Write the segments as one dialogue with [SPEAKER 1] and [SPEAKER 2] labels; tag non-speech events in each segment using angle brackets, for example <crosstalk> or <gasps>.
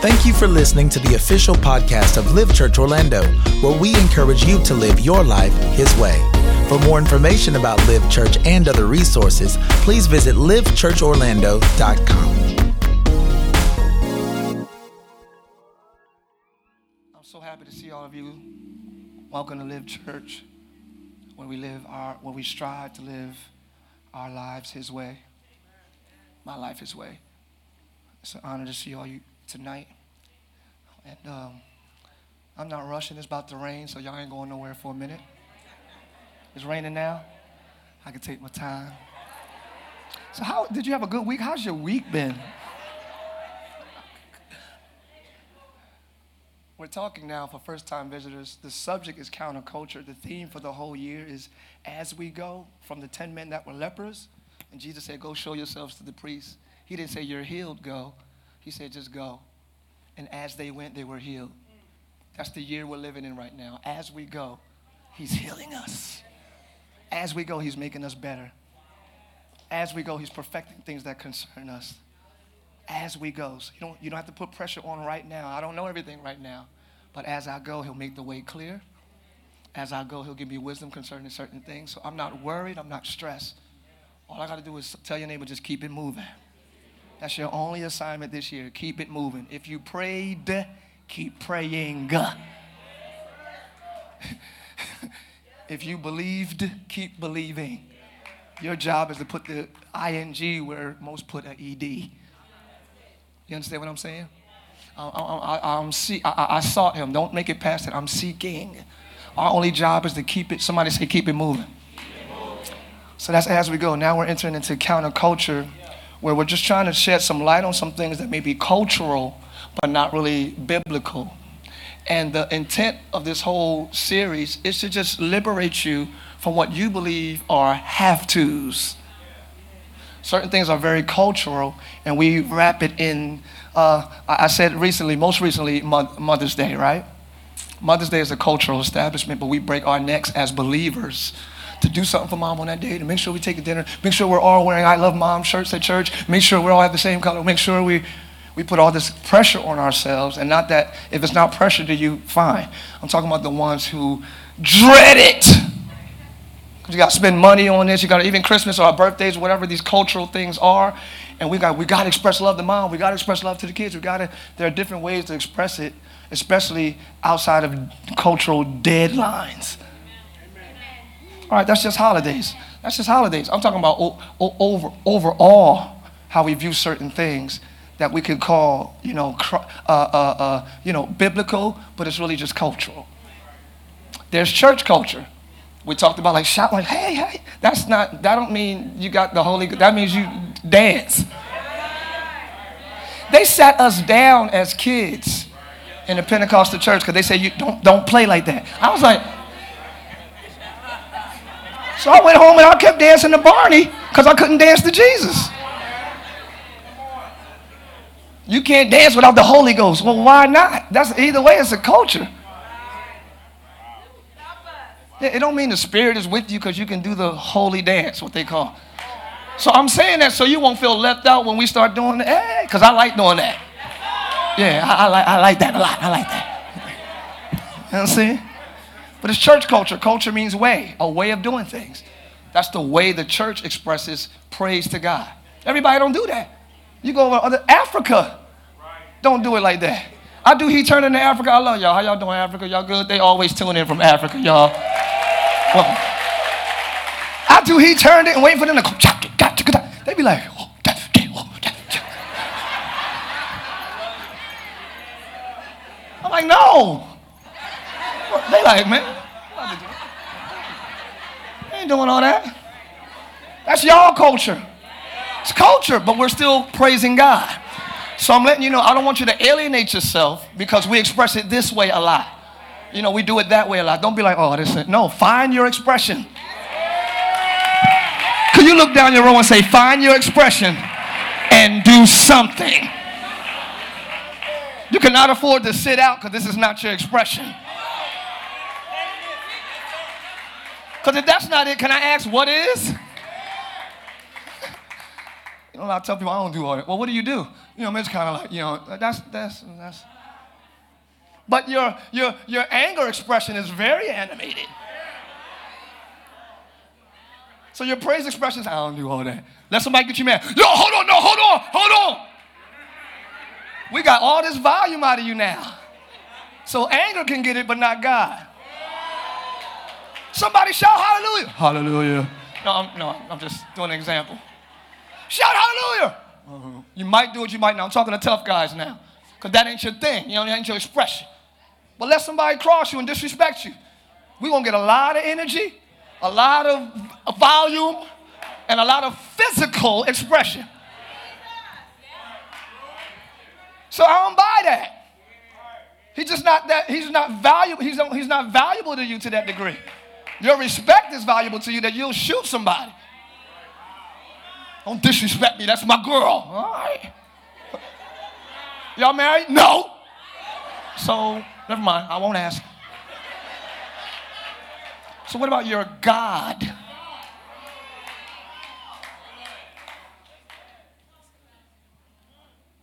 [SPEAKER 1] Thank you for listening to the official podcast of Live Church Orlando, where we encourage you to live your life His way. For more information about Live Church and other resources, please visit livechurchorlando.com.
[SPEAKER 2] I'm so happy to see all of you. Welcome to Live Church, where we live our, where we strive to live our lives His way. My life His way. It's an honor to see all you tonight. And um, I'm not rushing. It's about to rain, so y'all ain't going nowhere for a minute. It's raining now. I can take my time. So, how did you have a good week? How's your week been? We're talking now for first time visitors. The subject is counterculture. The theme for the whole year is as we go from the 10 men that were lepers, and Jesus said, Go show yourselves to the priests. He didn't say, You're healed, go. He said, just go. And as they went, they were healed. That's the year we're living in right now. As we go, He's healing us. As we go, He's making us better. As we go, He's perfecting things that concern us. As we go, so you, don't, you don't have to put pressure on right now. I don't know everything right now. But as I go, He'll make the way clear. As I go, He'll give me wisdom concerning certain things. So I'm not worried, I'm not stressed. All I got to do is tell your neighbor, just keep it moving. That's your only assignment this year. Keep it moving. If you prayed, keep praying. <laughs> if you believed, keep believing. Your job is to put the ing where most put an ed. You understand what I'm saying? I, I, I, am see, I, I sought him. Don't make it past it. I'm seeking. Our only job is to keep it. Somebody say, keep it moving. Keep it moving. So that's as we go. Now we're entering into counterculture. Yeah where we're just trying to shed some light on some things that may be cultural but not really biblical. And the intent of this whole series is to just liberate you from what you believe are have tos. Certain things are very cultural, and we wrap it in. Uh, I said recently, most recently, Mother's Day, right? Mother's Day is a cultural establishment, but we break our necks as believers to do something for mom on that day, to make sure we take a dinner, make sure we're all wearing I Love Mom shirts at church, make sure we all have the same color, make sure we, we put all this pressure on ourselves. And not that if it's not pressure to you, fine. I'm talking about the ones who dread it. You got to spend money on this. You got to, even Christmas or our birthdays, whatever these cultural things are. And we got, we got to express love to mom. We got to express love to the kids. We got to, there are different ways to express it, especially outside of cultural deadlines. All right, that's just holidays. That's just holidays. I'm talking about o- o- over, overall how we view certain things that we could call, you know, uh, uh, uh, you know, biblical, but it's really just cultural. There's church culture. We talked about like shout, like hey, hey. That's not. That don't mean you got the Holy. That means you dance. They sat us down as kids in the Pentecostal church because they said you don't don't play like that. I was like, so I went home and I kept dancing to Barney because I couldn't dance to Jesus. You can't dance without the Holy Ghost. Well, why not? That's either way, it's a culture. It don't mean the spirit is with you because you can do the holy dance, what they call. So I'm saying that so you won't feel left out when we start doing that, because eh, I like doing that. Yeah, I, I, like, I like that a lot. I like that. You know what I'm saying? But it's church culture. Culture means way, a way of doing things. That's the way the church expresses praise to God. Everybody don't do that. You go over to Africa, don't do it like that. I do He turn into Africa. I love y'all. How y'all doing, Africa? Y'all good? They always tune in from Africa, y'all. I do He turned it and wait for them to go. They be like, oh, da, da, oh, da, I'm like, no. They like, man, they ain't doing all that. That's y'all culture. It's culture, but we're still praising God. So I'm letting you know, I don't want you to alienate yourself because we express it this way a lot. You know, we do it that way a lot. Don't be like, oh, this is no. Find your expression. Can you look down your row and say, find your expression and do something? You cannot afford to sit out because this is not your expression. Because if that's not it, can I ask what is? You know, a lot of tough people, I don't do all that. Well, what do you do? You know, it's kind of like, you know, that's, that's, that's. But your, your, your anger expression is very animated. So your praise expressions, I don't do all that. Let somebody get you mad. Yo, hold on, no, hold on, hold on. We got all this volume out of you now. So anger can get it, but not God. Somebody shout hallelujah. Hallelujah. No, I'm, no, I'm just doing an example. Shout hallelujah. Uh-huh. You might do it, you might not. I'm talking to tough guys now. Because that ain't your thing. You know, that ain't your expression. But let somebody cross you and disrespect you. We're going to get a lot of energy, a lot of volume, and a lot of physical expression. So I don't buy that. He's just not that, he's not valuable, he's, he's not valuable to you to that degree. Your respect is valuable to you that you'll shoot somebody. Don't disrespect me. That's my girl. All right. Y'all married? No. So, never mind. I won't ask. So, what about your God?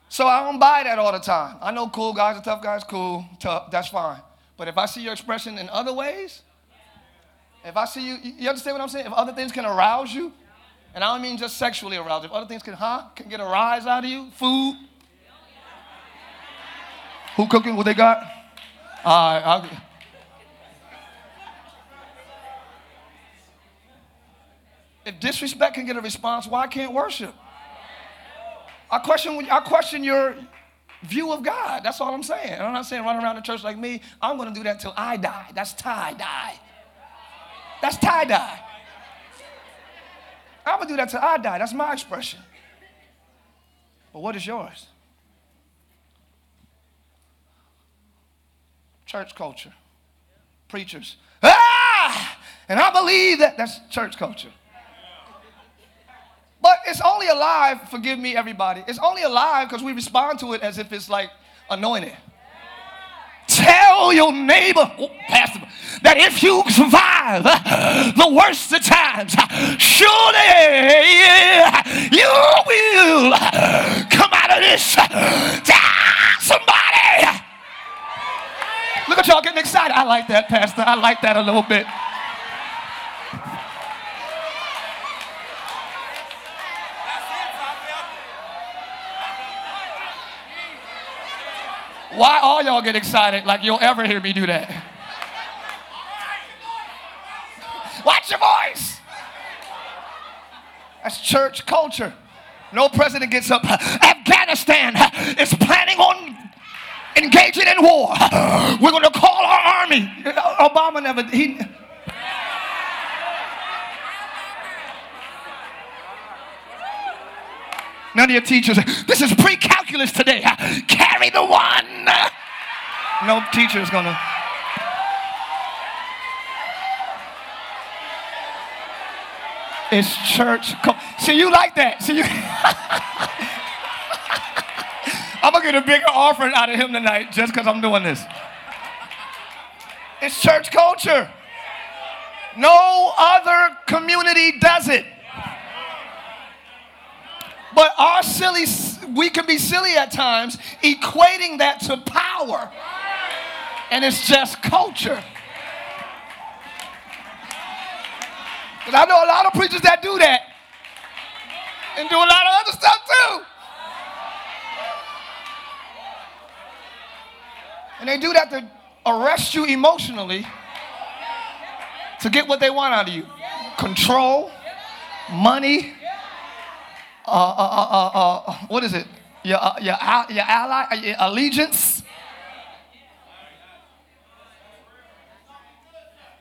[SPEAKER 2] So, I don't buy that all the time. I know cool guys are tough guys, cool, tough, that's fine. But if I see your expression in other ways, if I see you, you understand what I'm saying? If other things can arouse you, and I don't mean just sexually arouse, if other things can, huh, can get a rise out of you, food. Who cooking? What they got? All right, I'll, if disrespect can get a response, why can't worship? I question, I question your view of God. That's all I'm saying. And I'm not saying run around the church like me. I'm going to do that till I die. That's tie die. That's tie dye. I'm gonna do that till I die. That's my expression. But what is yours? Church culture, preachers. Ah! And I believe that that's church culture. But it's only alive, forgive me, everybody. It's only alive because we respond to it as if it's like anointed. Tell your neighbor, oh, Pastor, that if you survive uh, the worst of times, uh, surely uh, you will come out of this. somebody. Look at y'all getting excited. I like that, Pastor. I like that a little bit. Why all y'all get excited like you'll ever hear me do that? Watch your voice. That's church culture. No president gets up. Afghanistan is planning on engaging in war. We're going to call our army. Obama never. He, None of your teachers, this is pre calculus today. Carry the one. No teacher is going to. It's church. See, you like that. See, you. <laughs> I'm going to get a bigger offering out of him tonight just because I'm doing this. It's church culture. No other community does it. But our silly, we can be silly at times, equating that to power. And it's just culture. But I know a lot of preachers that do that and do a lot of other stuff too. And they do that to arrest you emotionally to get what they want out of you control, money, uh, uh, uh, uh, uh, what is it? Your, uh, your, uh, your ally, uh, your allegiance.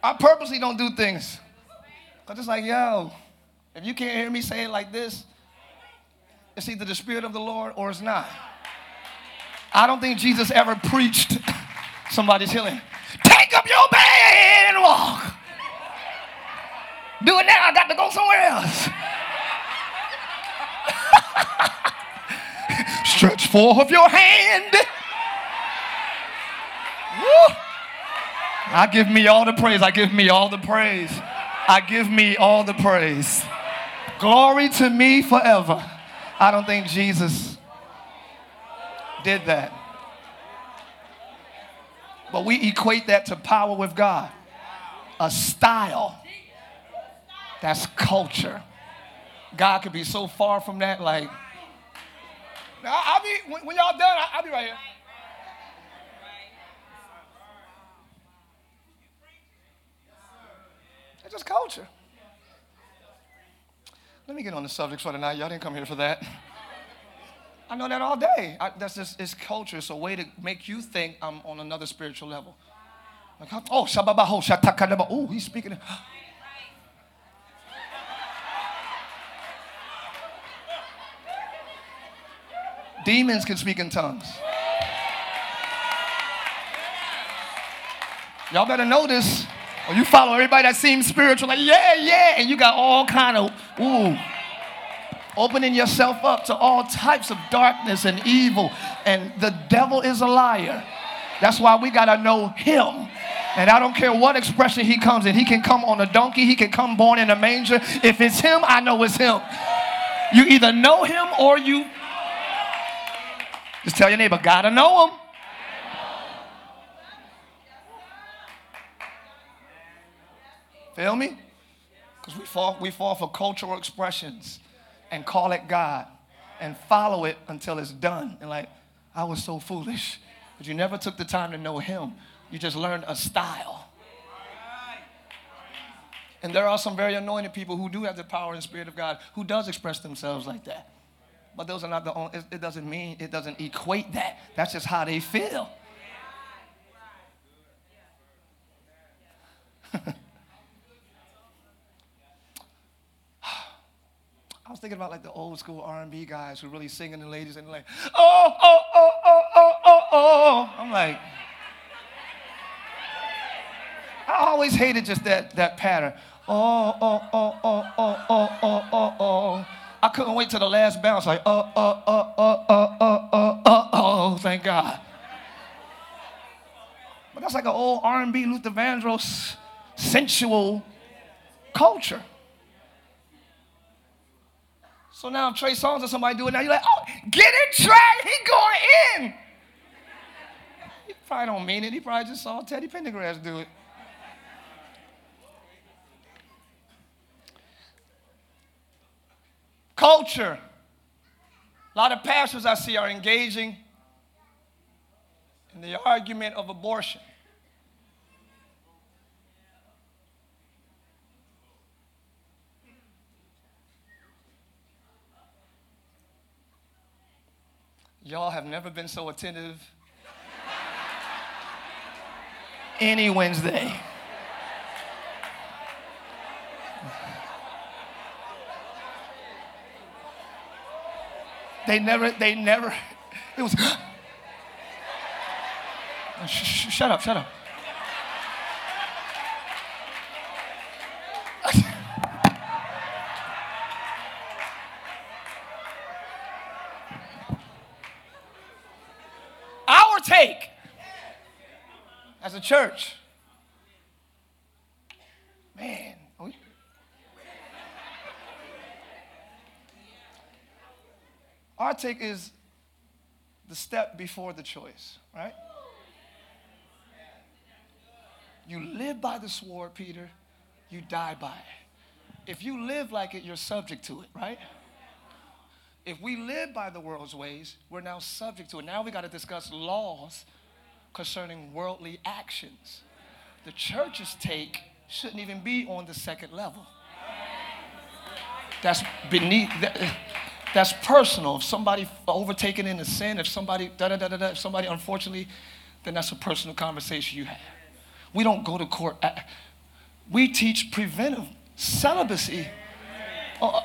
[SPEAKER 2] I purposely don't do things. Because it's like, yo, if you can't hear me say it like this, it's either the Spirit of the Lord or it's not. I don't think Jesus ever preached <laughs> somebody's healing. Take up your bed and walk. Do it now. I got to go somewhere else. <laughs> Stretch forth your hand. Woo. I give me all the praise. I give me all the praise. I give me all the praise. Glory to me forever. I don't think Jesus did that. But we equate that to power with God. A style. That's culture. God could be so far from that. Like, now I'll be when, when y'all done. I'll be right here. It's just culture. Let me get on the subject for tonight. Y'all didn't come here for that. I know that all day. I, that's just it's culture. It's a way to make you think I'm on another spiritual level. Like, oh, shababaho, shatakadaba. Oh, he's speaking. Demons can speak in tongues. Y'all better know this. Or you follow everybody that seems spiritual, like, yeah, yeah, and you got all kind of, ooh. Opening yourself up to all types of darkness and evil. And the devil is a liar. That's why we gotta know him. And I don't care what expression he comes in. He can come on a donkey, he can come born in a manger. If it's him, I know it's him. You either know him or you just tell your neighbor, gotta know him. Feel me? Because we fall, we fall for cultural expressions and call it God and follow it until it's done. And like, I was so foolish. But you never took the time to know Him. You just learned a style. And there are some very anointed people who do have the power and spirit of God who does express themselves like that. But those are not the only, it doesn't mean, it doesn't equate that. That's just how they feel. <laughs> I was thinking about like the old school R&B guys who really singing the ladies and like, oh, oh, oh, oh, oh, oh, oh. I'm like, I always hated just that that pattern. Oh, oh, oh, oh, oh, oh, oh, oh, oh. I couldn't wait till the last bounce. Like, uh, uh, uh, uh, uh, uh, uh, uh, oh, thank God. But that's like an old R&B Luther Vandross sensual culture. So now Trey Songz or somebody do it. Now you're like, oh, get it, Trey. He going in. He probably don't mean it. He probably just saw Teddy Pendergrass do it. Culture. A lot of pastors I see are engaging in the argument of abortion. Y'all have never been so attentive <laughs> any Wednesday. They never, they never, it was, <gasps> sh- sh- shut up, shut up. <laughs> Our take as a church take is the step before the choice, right? You live by the sword, Peter, you die by it. If you live like it, you're subject to it, right? If we live by the world's ways, we're now subject to it. Now we got to discuss laws concerning worldly actions. The church's take shouldn't even be on the second level. That's beneath. The, that's personal. If somebody overtaken in a sin, if somebody da da da da da, if somebody unfortunately, then that's a personal conversation you have. We don't go to court. Uh, we teach preventive celibacy. Uh,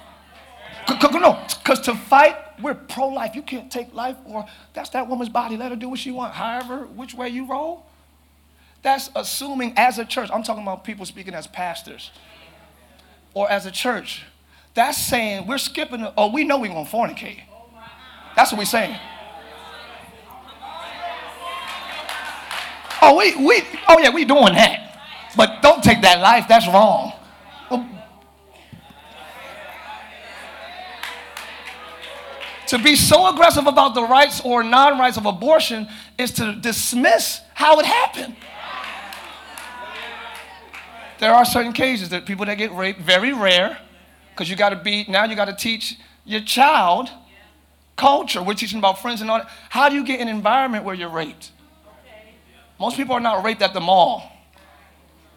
[SPEAKER 2] no, because to fight, we're pro life. You can't take life, or that's that woman's body. Let her do what she wants, however, which way you roll. That's assuming as a church. I'm talking about people speaking as pastors or as a church. That's saying we're skipping, or oh, we know we're going to fornicate. That's what we're saying. Oh, we, we, oh yeah, we doing that. But don't take that life. That's wrong. to be so aggressive about the rights or non-rights of abortion is to dismiss how it happened. There are certain cases that people that get raped, very rare, because you got to be, now you got to teach your child culture. We're teaching about friends and all that. How do you get an environment where you're raped? Most people are not raped at the mall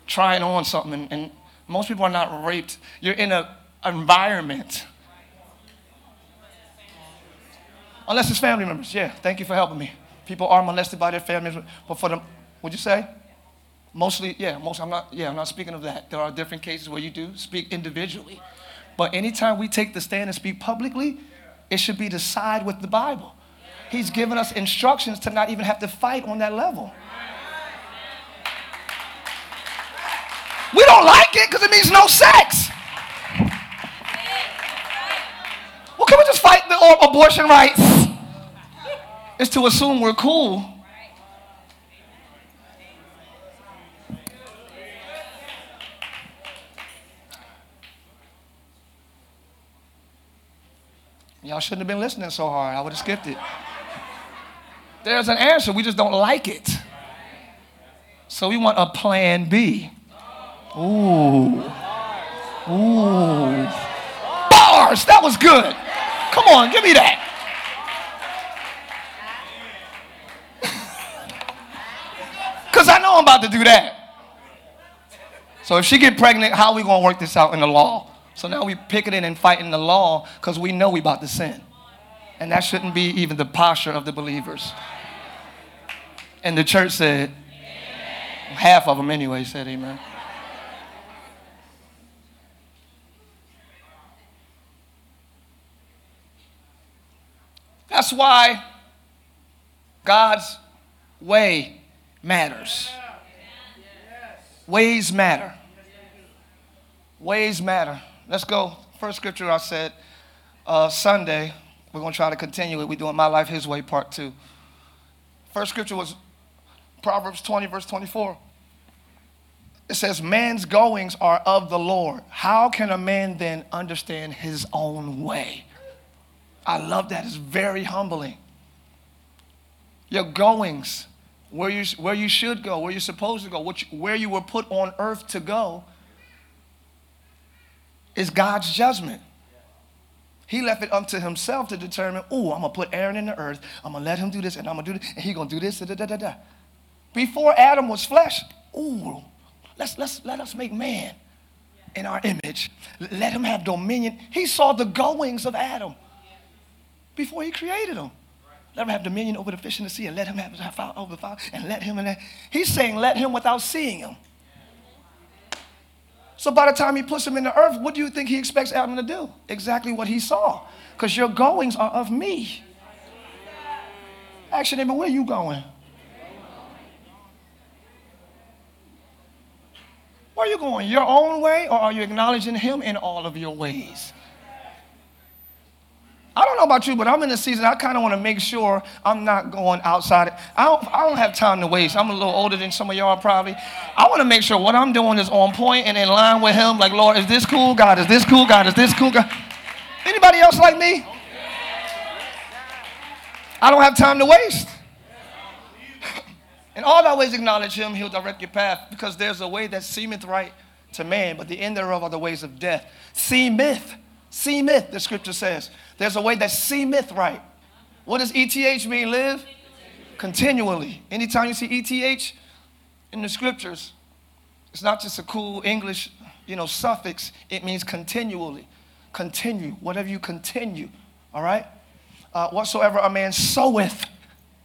[SPEAKER 2] trying on something, and, and most people are not raped. You're in an environment. Unless it's family members. Yeah, thank you for helping me. People are molested by their families, but for them, would you say? Mostly, yeah, most, I'm not, yeah, I'm not speaking of that. There are different cases where you do speak individually. But anytime we take the stand and speak publicly, it should be to side with the Bible. He's given us instructions to not even have to fight on that level. We don't like it because it means no sex. Well, can we just fight the abortion rights? It's to assume we're cool Y'all shouldn't have been listening so hard. I would have skipped it. There's an answer. We just don't like it. So we want a plan B. Ooh. Ooh. Bars. That was good. Come on, give me that. Because <laughs> I know I'm about to do that. So if she get pregnant, how are we going to work this out in the law? So now we picketing and fighting the law because we know we about to sin. And that shouldn't be even the posture of the believers. And the church said, amen. half of them anyway said amen. That's why God's way matters. Ways matter. Ways matter. Let's go. First scripture I said uh, Sunday. We're going to try to continue it. We're doing My Life His Way, part two. First scripture was Proverbs 20, verse 24. It says, Man's goings are of the Lord. How can a man then understand his own way? I love that. It's very humbling. Your goings, where you, where you should go, where you're supposed to go, which, where you were put on earth to go, it's God's judgment. He left it up to himself to determine, oh, I'm gonna put Aaron in the earth, I'm gonna let him do this, and I'm gonna do this, and he gonna do this, da da da da. Before Adam was flesh, Ooh, let's, let's let us make man in our image. Let him have dominion. He saw the goings of Adam before he created him. Let him have dominion over the fish in the sea, and let him have over the fire, and let him. And He's saying, let him without seeing him. So by the time he puts him in the earth, what do you think he expects Adam to do? Exactly what he saw. Because your goings are of me. Actually, your neighbor, where you going? Where are you going? Your own way, or are you acknowledging him in all of your ways? know about you, but I'm in a season I kind of want to make sure I'm not going outside. I don't, I don't have time to waste. I'm a little older than some of y'all probably. I want to make sure what I'm doing is on point and in line with Him. Like, Lord, is this cool? God, is this cool? God, is this cool? God. Anybody else like me? I don't have time to waste. And <laughs> all always acknowledge him, he'll direct your path, because there's a way that seemeth right to man, but the end thereof are the ways of death. Seemeth, seemeth, the scripture says. There's a way that seemeth right. What does ETH mean, live? Continually. Anytime you see ETH in the scriptures, it's not just a cool English, you know, suffix. It means continually. Continue. Whatever you continue. All right? Uh, whatsoever a man soweth,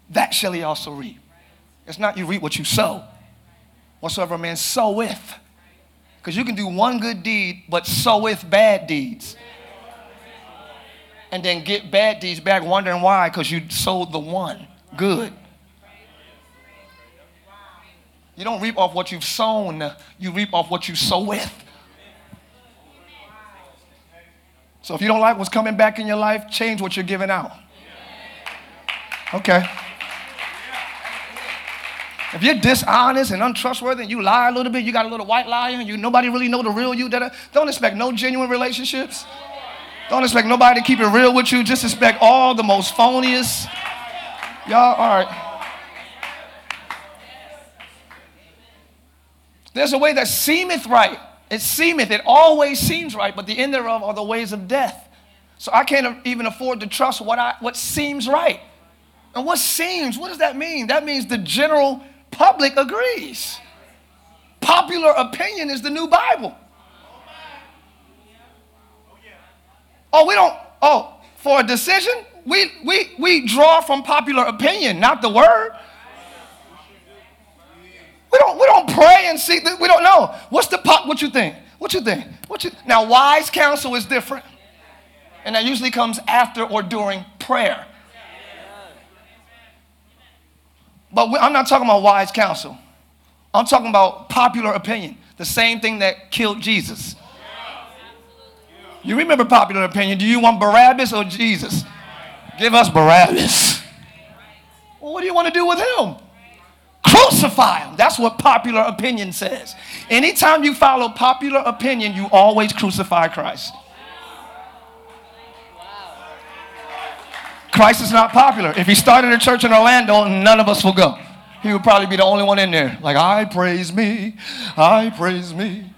[SPEAKER 2] that shall he also reap. It's not you reap what you sow. Whatsoever a man soweth. Because you can do one good deed, but soweth bad deeds and then get bad deeds back, wondering why, because you sold the one good. You don't reap off what you've sown, you reap off what you sow with. So if you don't like what's coming back in your life, change what you're giving out. Okay. If you're dishonest and untrustworthy and you lie a little bit, you got a little white lie and you nobody really know the real you, that don't expect no genuine relationships. Don't expect nobody to keep it real with you. Just expect all the most phoniest. Y'all, all right. There's a way that seemeth right. It seemeth, it always seems right, but the end thereof are the ways of death. So I can't even afford to trust what, I, what seems right. And what seems, what does that mean? That means the general public agrees. Popular opinion is the new Bible. Oh, we don't, oh, for a decision, we, we, we draw from popular opinion, not the word. We don't, we don't pray and see, we don't know. What's the pop, what you think? What you think? What you, now, wise counsel is different. And that usually comes after or during prayer. But we, I'm not talking about wise counsel. I'm talking about popular opinion, the same thing that killed Jesus. You remember popular opinion. Do you want Barabbas or Jesus? Give us Barabbas. Well, what do you want to do with him? Crucify him. That's what popular opinion says. Anytime you follow popular opinion, you always crucify Christ. Christ is not popular. If he started a church in Orlando, none of us will go. He would probably be the only one in there. Like, I praise me, I praise me.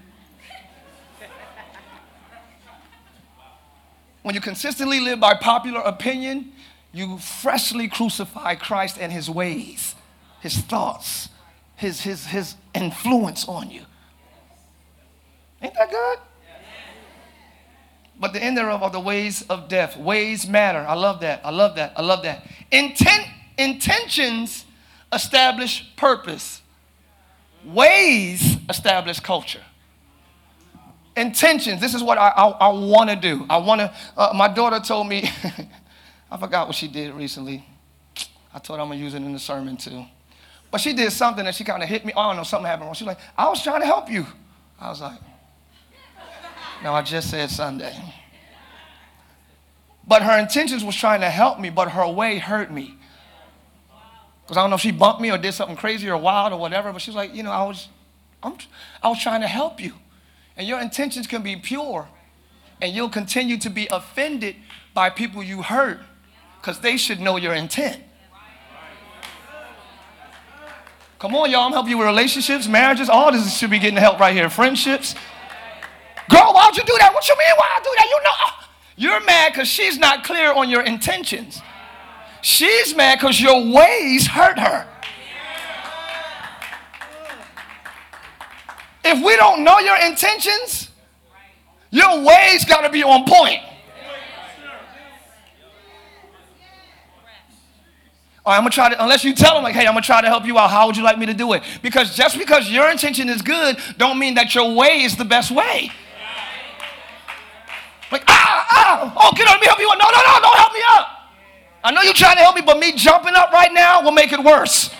[SPEAKER 2] When you consistently live by popular opinion, you freshly crucify Christ and his ways, his thoughts, his, his, his influence on you. Ain't that good? But the end thereof are the ways of death. Ways matter. I love that. I love that. I love that. Intent, intentions establish purpose. Ways establish culture intentions. This is what I, I, I want to do. I want to. Uh, my daughter told me, <laughs> I forgot what she did recently. I told her I'm going to use it in the sermon too. But she did something and she kind of hit me. Oh, I don't know, something happened wrong. She was like, I was trying to help you. I was like, no, I just said Sunday. But her intentions was trying to help me, but her way hurt me. Because I don't know if she bumped me or did something crazy or wild or whatever, but she's like, you know, I was, I'm, I was trying to help you. And your intentions can be pure. And you'll continue to be offended by people you hurt because they should know your intent. Come on, y'all. I'm helping you with relationships, marriages, all this should be getting help right here. Friendships. Girl, why'd you do that? What you mean why I do that? You know, uh, you're mad because she's not clear on your intentions. She's mad because your ways hurt her. If we don't know your intentions, your ways got to be on point. All right, I'm gonna try to, unless you tell them, like, hey, I'm gonna try to help you out. How would you like me to do it? Because just because your intention is good, don't mean that your way is the best way. Like, ah, ah, oh, get on, let me help you out. No, no, no, don't help me up. I know you're trying to help me, but me jumping up right now will make it worse.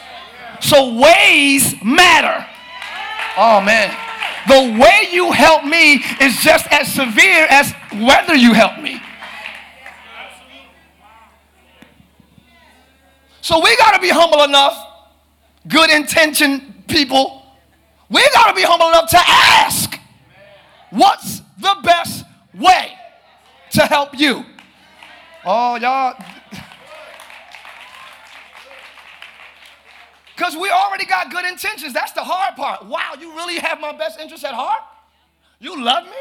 [SPEAKER 2] So ways matter. Oh, man. The way you help me is just as severe as whether you help me. So we got to be humble enough, good intention people. We got to be humble enough to ask what's the best way to help you? Oh, y'all Because we already got good intentions. That's the hard part. Wow, you really have my best interest at heart? You love me?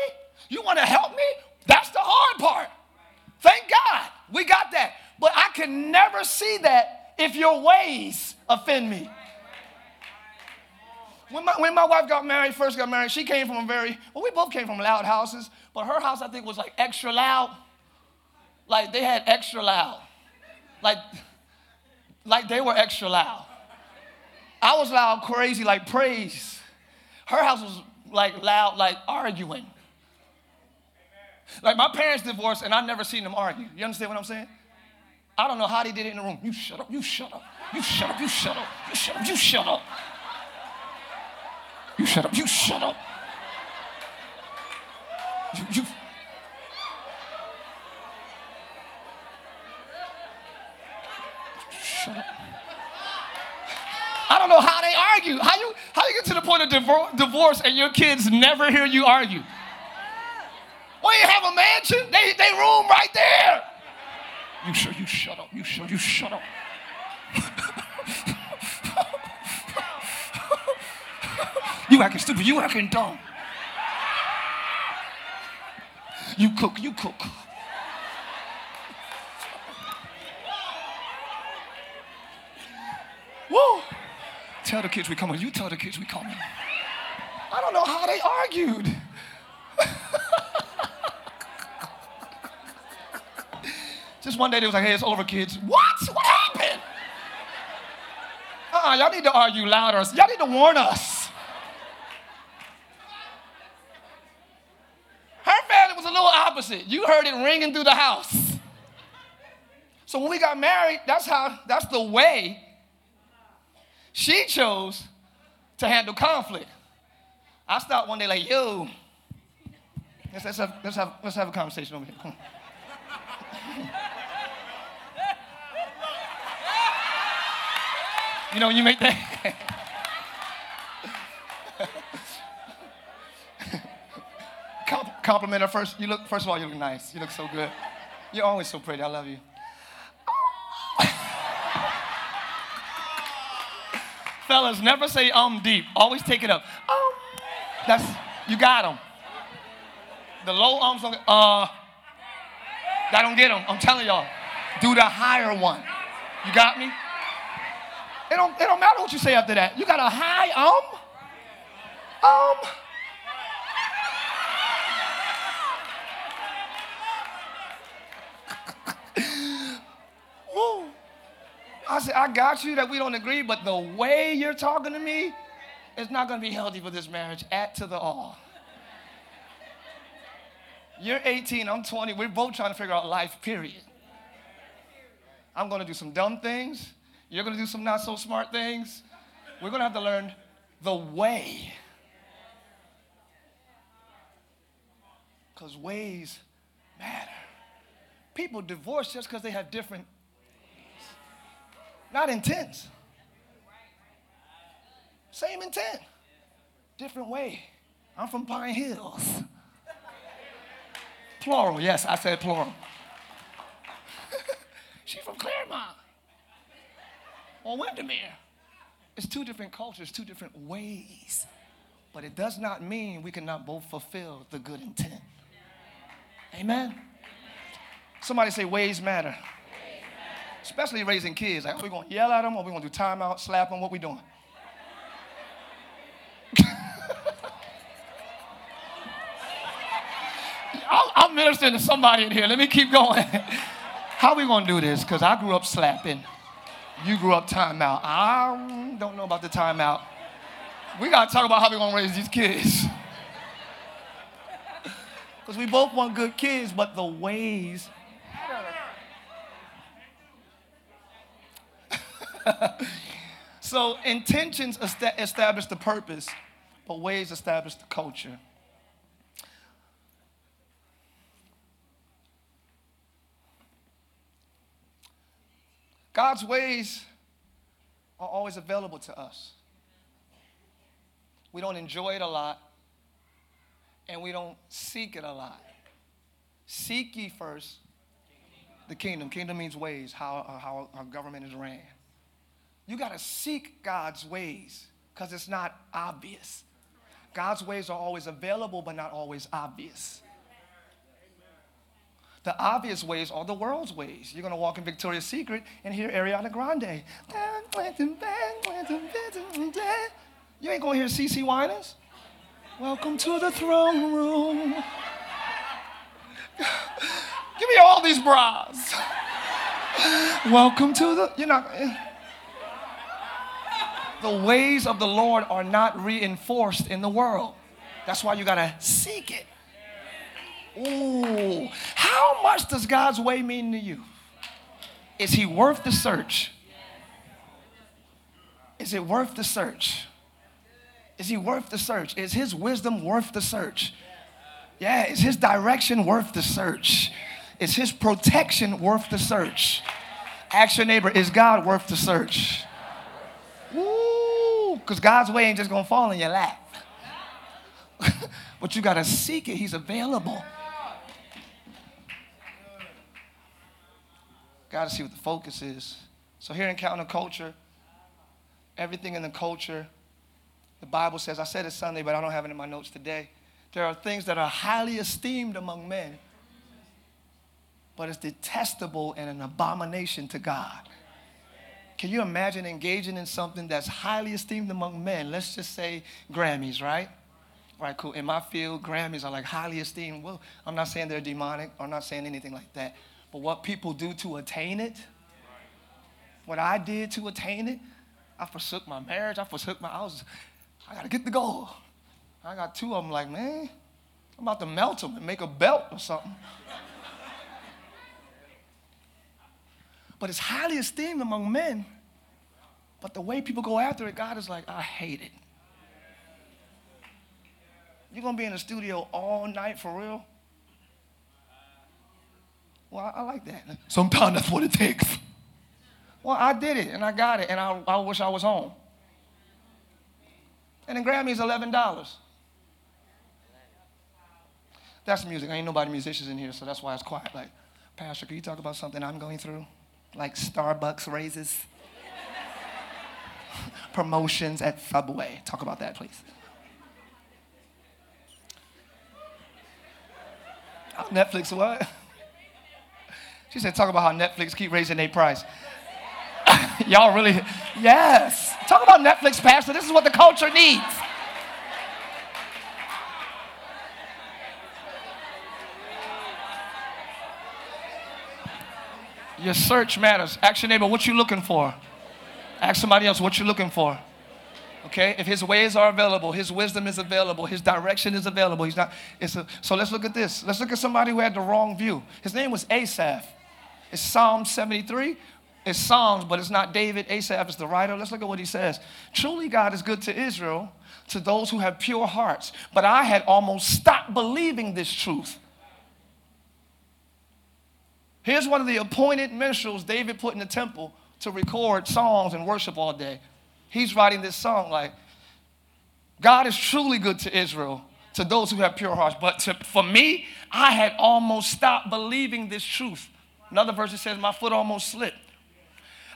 [SPEAKER 2] You want to help me? That's the hard part. Thank God we got that. But I can never see that if your ways offend me. When my, when my wife got married, first got married, she came from a very, well, we both came from loud houses, but her house, I think, was like extra loud. Like they had extra loud. Like, like they were extra loud. I was loud, crazy, like praise. Her house was like loud, like arguing. Like my parents divorced, and I've never seen them argue. You understand what I'm saying? I don't know how they did it in the room. You shut up, you shut up, you shut up, you shut up, you shut up, you shut up. You shut up, you shut up. You, you, I don't know how they argue. How you how you get to the point of divor- divorce and your kids never hear you argue? Well, you have a mansion. They they room right there. You sure you shut up. You sure you shut up. you acting stupid. You acting dumb. You cook. You cook. Woo! Tell the kids we coming. You tell the kids we coming. I don't know how they argued. <laughs> Just one day they was like, hey, it's over, kids. What? What happened? Uh-uh, y'all need to argue louder. Y'all need to warn us. Her family was a little opposite. You heard it ringing through the house. So when we got married, that's how, that's the way she chose to handle conflict. I stopped one day like, yo, let's, let's, have, let's, have, let's have a conversation over here. you know, you make that. <laughs> compliment her first. You look, first of all, you look nice. You look so good. You're always so pretty. I love you. fellas never say um deep. Always take it up. Um. That's you got them. The low arms don't. Uh. I don't get them. I'm telling y'all. Do the higher one. You got me? It don't. It don't matter what you say after that. You got a high um. Um. said, I got you that we don't agree, but the way you're talking to me is not going to be healthy for this marriage. Add to the all. You're 18, I'm 20. We're both trying to figure out life, period. I'm going to do some dumb things. You're going to do some not so smart things. We're going to have to learn the way. Because ways matter. People divorce just because they have different not intent. Same intent, different way. I'm from Pine Hills. Plural, yes, I said plural. <laughs> She's from Clermont or Windermere. It's two different cultures, two different ways. But it does not mean we cannot both fulfill the good intent. Amen? Somebody say, ways matter. Especially raising kids. Like, are oh, we going to yell at them? Or are we going to do timeout, slap them? What we doing? <laughs> I'm ministering to somebody in here. Let me keep going. <laughs> How we going to do this? Because I grew up slapping. You grew up timeout. I don't know about the timeout. We got to talk about how we going to raise these kids. Because <laughs> we both want good kids, but the ways <laughs> so intentions establish the purpose, but ways establish the culture. God's ways are always available to us. We don't enjoy it a lot, and we don't seek it a lot. Seek ye first the kingdom. Kingdom means ways, how, how our government is ran. You got to seek God's ways because it's not obvious. God's ways are always available, but not always obvious. The obvious ways are the world's ways. You're going to walk in Victoria's Secret and hear Ariana Grande. You ain't going to hear CeCe Winans. Welcome to the throne room. Give me all these bras. Welcome to the, you're not. Eh the ways of the Lord are not reinforced in the world. That's why you gotta seek it. Ooh, how much does God's way mean to you? Is he worth the search? Is it worth the search? Is he worth the search? Is his wisdom worth the search? Yeah, is his direction worth the search? Is his protection worth the search? Ask your neighbor, is God worth the search? because God's way ain't just going to fall in your lap. <laughs> but you got to seek it. He's available. Got to see what the focus is. So here in counterculture, everything in the culture, the Bible says, I said it Sunday, but I don't have it in my notes today. There are things that are highly esteemed among men, but it's detestable and an abomination to God. Can you imagine engaging in something that's highly esteemed among men? Let's just say Grammys, right? Right, cool. In my field, Grammys are like highly esteemed. Well, I'm not saying they're demonic, I'm not saying anything like that. But what people do to attain it, what I did to attain it, I forsook my marriage, I forsook my, I was, I gotta get the goal. I got two of them like, man, I'm about to melt them and make a belt or something. but it's highly esteemed among men. But the way people go after it, God is like, I hate it. You're gonna be in the studio all night for real? Well, I, I like that. Sometimes that's what it takes. Well, I did it and I got it and I, I wish I was home. And the Grammy's $11. That's music. I Ain't nobody musicians in here, so that's why it's quiet. Like, Pastor, can you talk about something I'm going through? like Starbucks raises, promotions at Subway. Talk about that, please. Oh, Netflix what? She said, talk about how Netflix keep raising their price. <laughs> Y'all really, yes. Talk about Netflix, Pastor. This is what the culture needs. Your search matters. Ask your neighbor, what you looking for? Ask somebody else, what you looking for? Okay, if his ways are available, his wisdom is available, his direction is available. He's not. It's a, so let's look at this. Let's look at somebody who had the wrong view. His name was Asaph. It's Psalm 73. It's Psalms, but it's not David. Asaph is the writer. Let's look at what he says. Truly, God is good to Israel, to those who have pure hearts. But I had almost stopped believing this truth. Here's one of the appointed minstrels David put in the temple to record songs and worship all day. He's writing this song like, God is truly good to Israel, to those who have pure hearts. But to, for me, I had almost stopped believing this truth. Another verse it says, My foot almost slipped.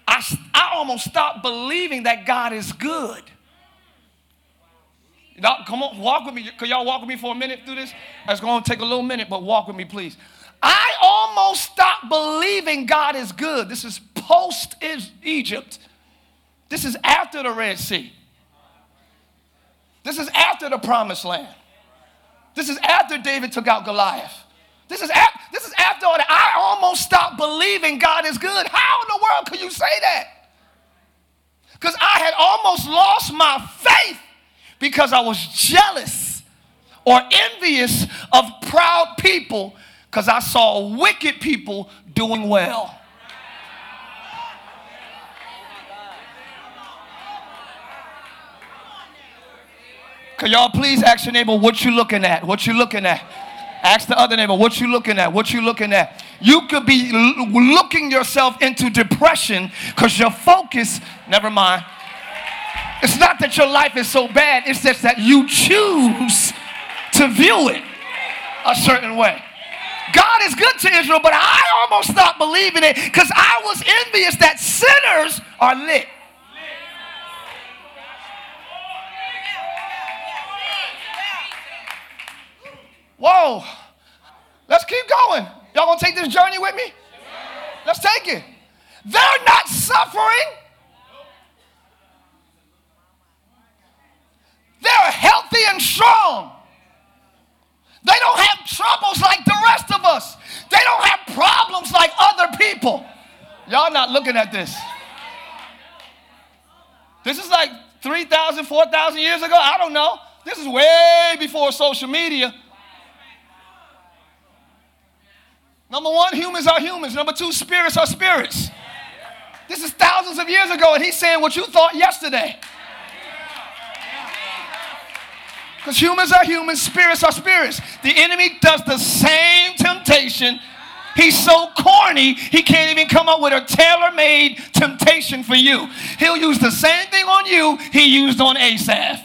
[SPEAKER 2] I, I almost stopped believing that God is good. you come on, walk with me. Can y'all walk with me for a minute through this? It's going to take a little minute, but walk with me, please. I almost stopped believing God is good. This is post Egypt. This is after the Red Sea. This is after the promised land. This is after David took out Goliath. This is, after, this is after all that. I almost stopped believing God is good. How in the world could you say that? Because I had almost lost my faith because I was jealous or envious of proud people because I saw wicked people doing well. Can y'all please ask your neighbor what you looking at? What you looking at? Ask the other neighbor what you looking at? What you looking at? You could be l- looking yourself into depression because your focus, never mind. It's not that your life is so bad, it's just that you choose to view it a certain way. God is good to Israel, but I almost stopped believing it because I was envious that sinners are lit. Whoa. Let's keep going. Y'all gonna take this journey with me? Let's take it. They're not suffering. They're healthy and strong. They don't have troubles like the rest of us. They don't have problems like other people. Y'all not looking at this. This is like 3,000, 4,000 years ago. I don't know. This is way before social media. Number one, humans are humans. Number two, spirits are spirits. This is thousands of years ago, and he's saying what you thought yesterday. Because humans are humans, spirits are spirits. The enemy does the same temptation. He's so corny, he can't even come up with a tailor made temptation for you. He'll use the same thing on you he used on Asaph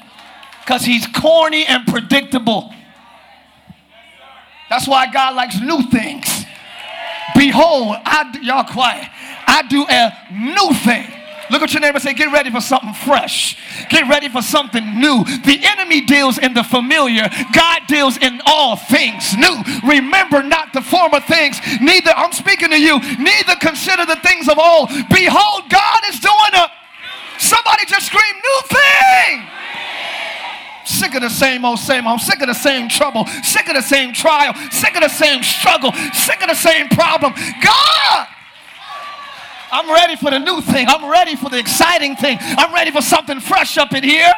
[SPEAKER 2] because he's corny and predictable. That's why God likes new things. Behold, I do, y'all quiet. I do a new thing. Look at your neighbor say, Get ready for something fresh. Get ready for something new. The enemy deals in the familiar, God deals in all things new. Remember not the former things, neither, I'm speaking to you, neither consider the things of old. Behold, God is doing a, somebody just scream, New thing! sick of the same old same old. I'm sick of the same trouble, sick of the same trial, sick of the same struggle, sick of the same problem. God I'm ready for the new thing. I'm ready for the exciting thing. I'm ready for something fresh up in here.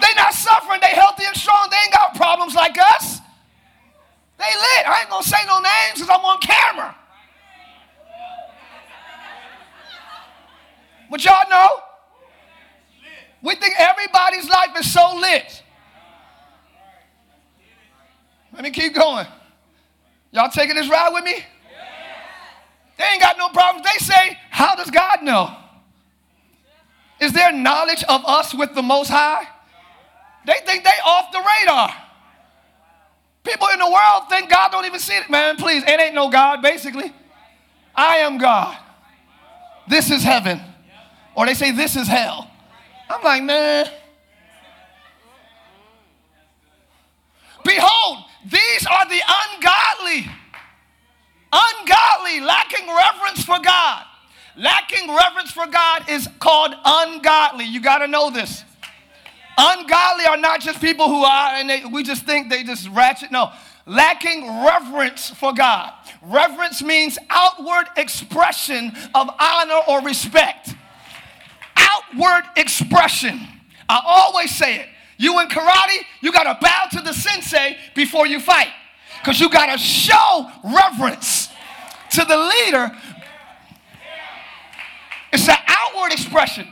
[SPEAKER 2] They not suffering. They healthy and strong. They ain't got problems like us. They lit. I ain't gonna say no names because I'm on camera. But y'all know, we think everybody's life is so lit. Let me keep going. Y'all taking this ride with me? They ain't got no problems. They say, How does God know? Is there knowledge of us with the Most High? They think they off the radar. People in the world think God don't even see it. Man, please, it ain't no God, basically. I am God. This is heaven. Or they say, This is hell. I'm like, Man. Behold, these are the ungodly, ungodly, lacking reverence for God. Lacking reverence for God is called ungodly. You got to know this. Ungodly are not just people who are, and they, we just think they just ratchet. No, lacking reverence for God. Reverence means outward expression of honor or respect. Outward expression. I always say it. You in karate, you got to bow to the sensei before you fight because you got to show reverence to the leader. It's an outward expression.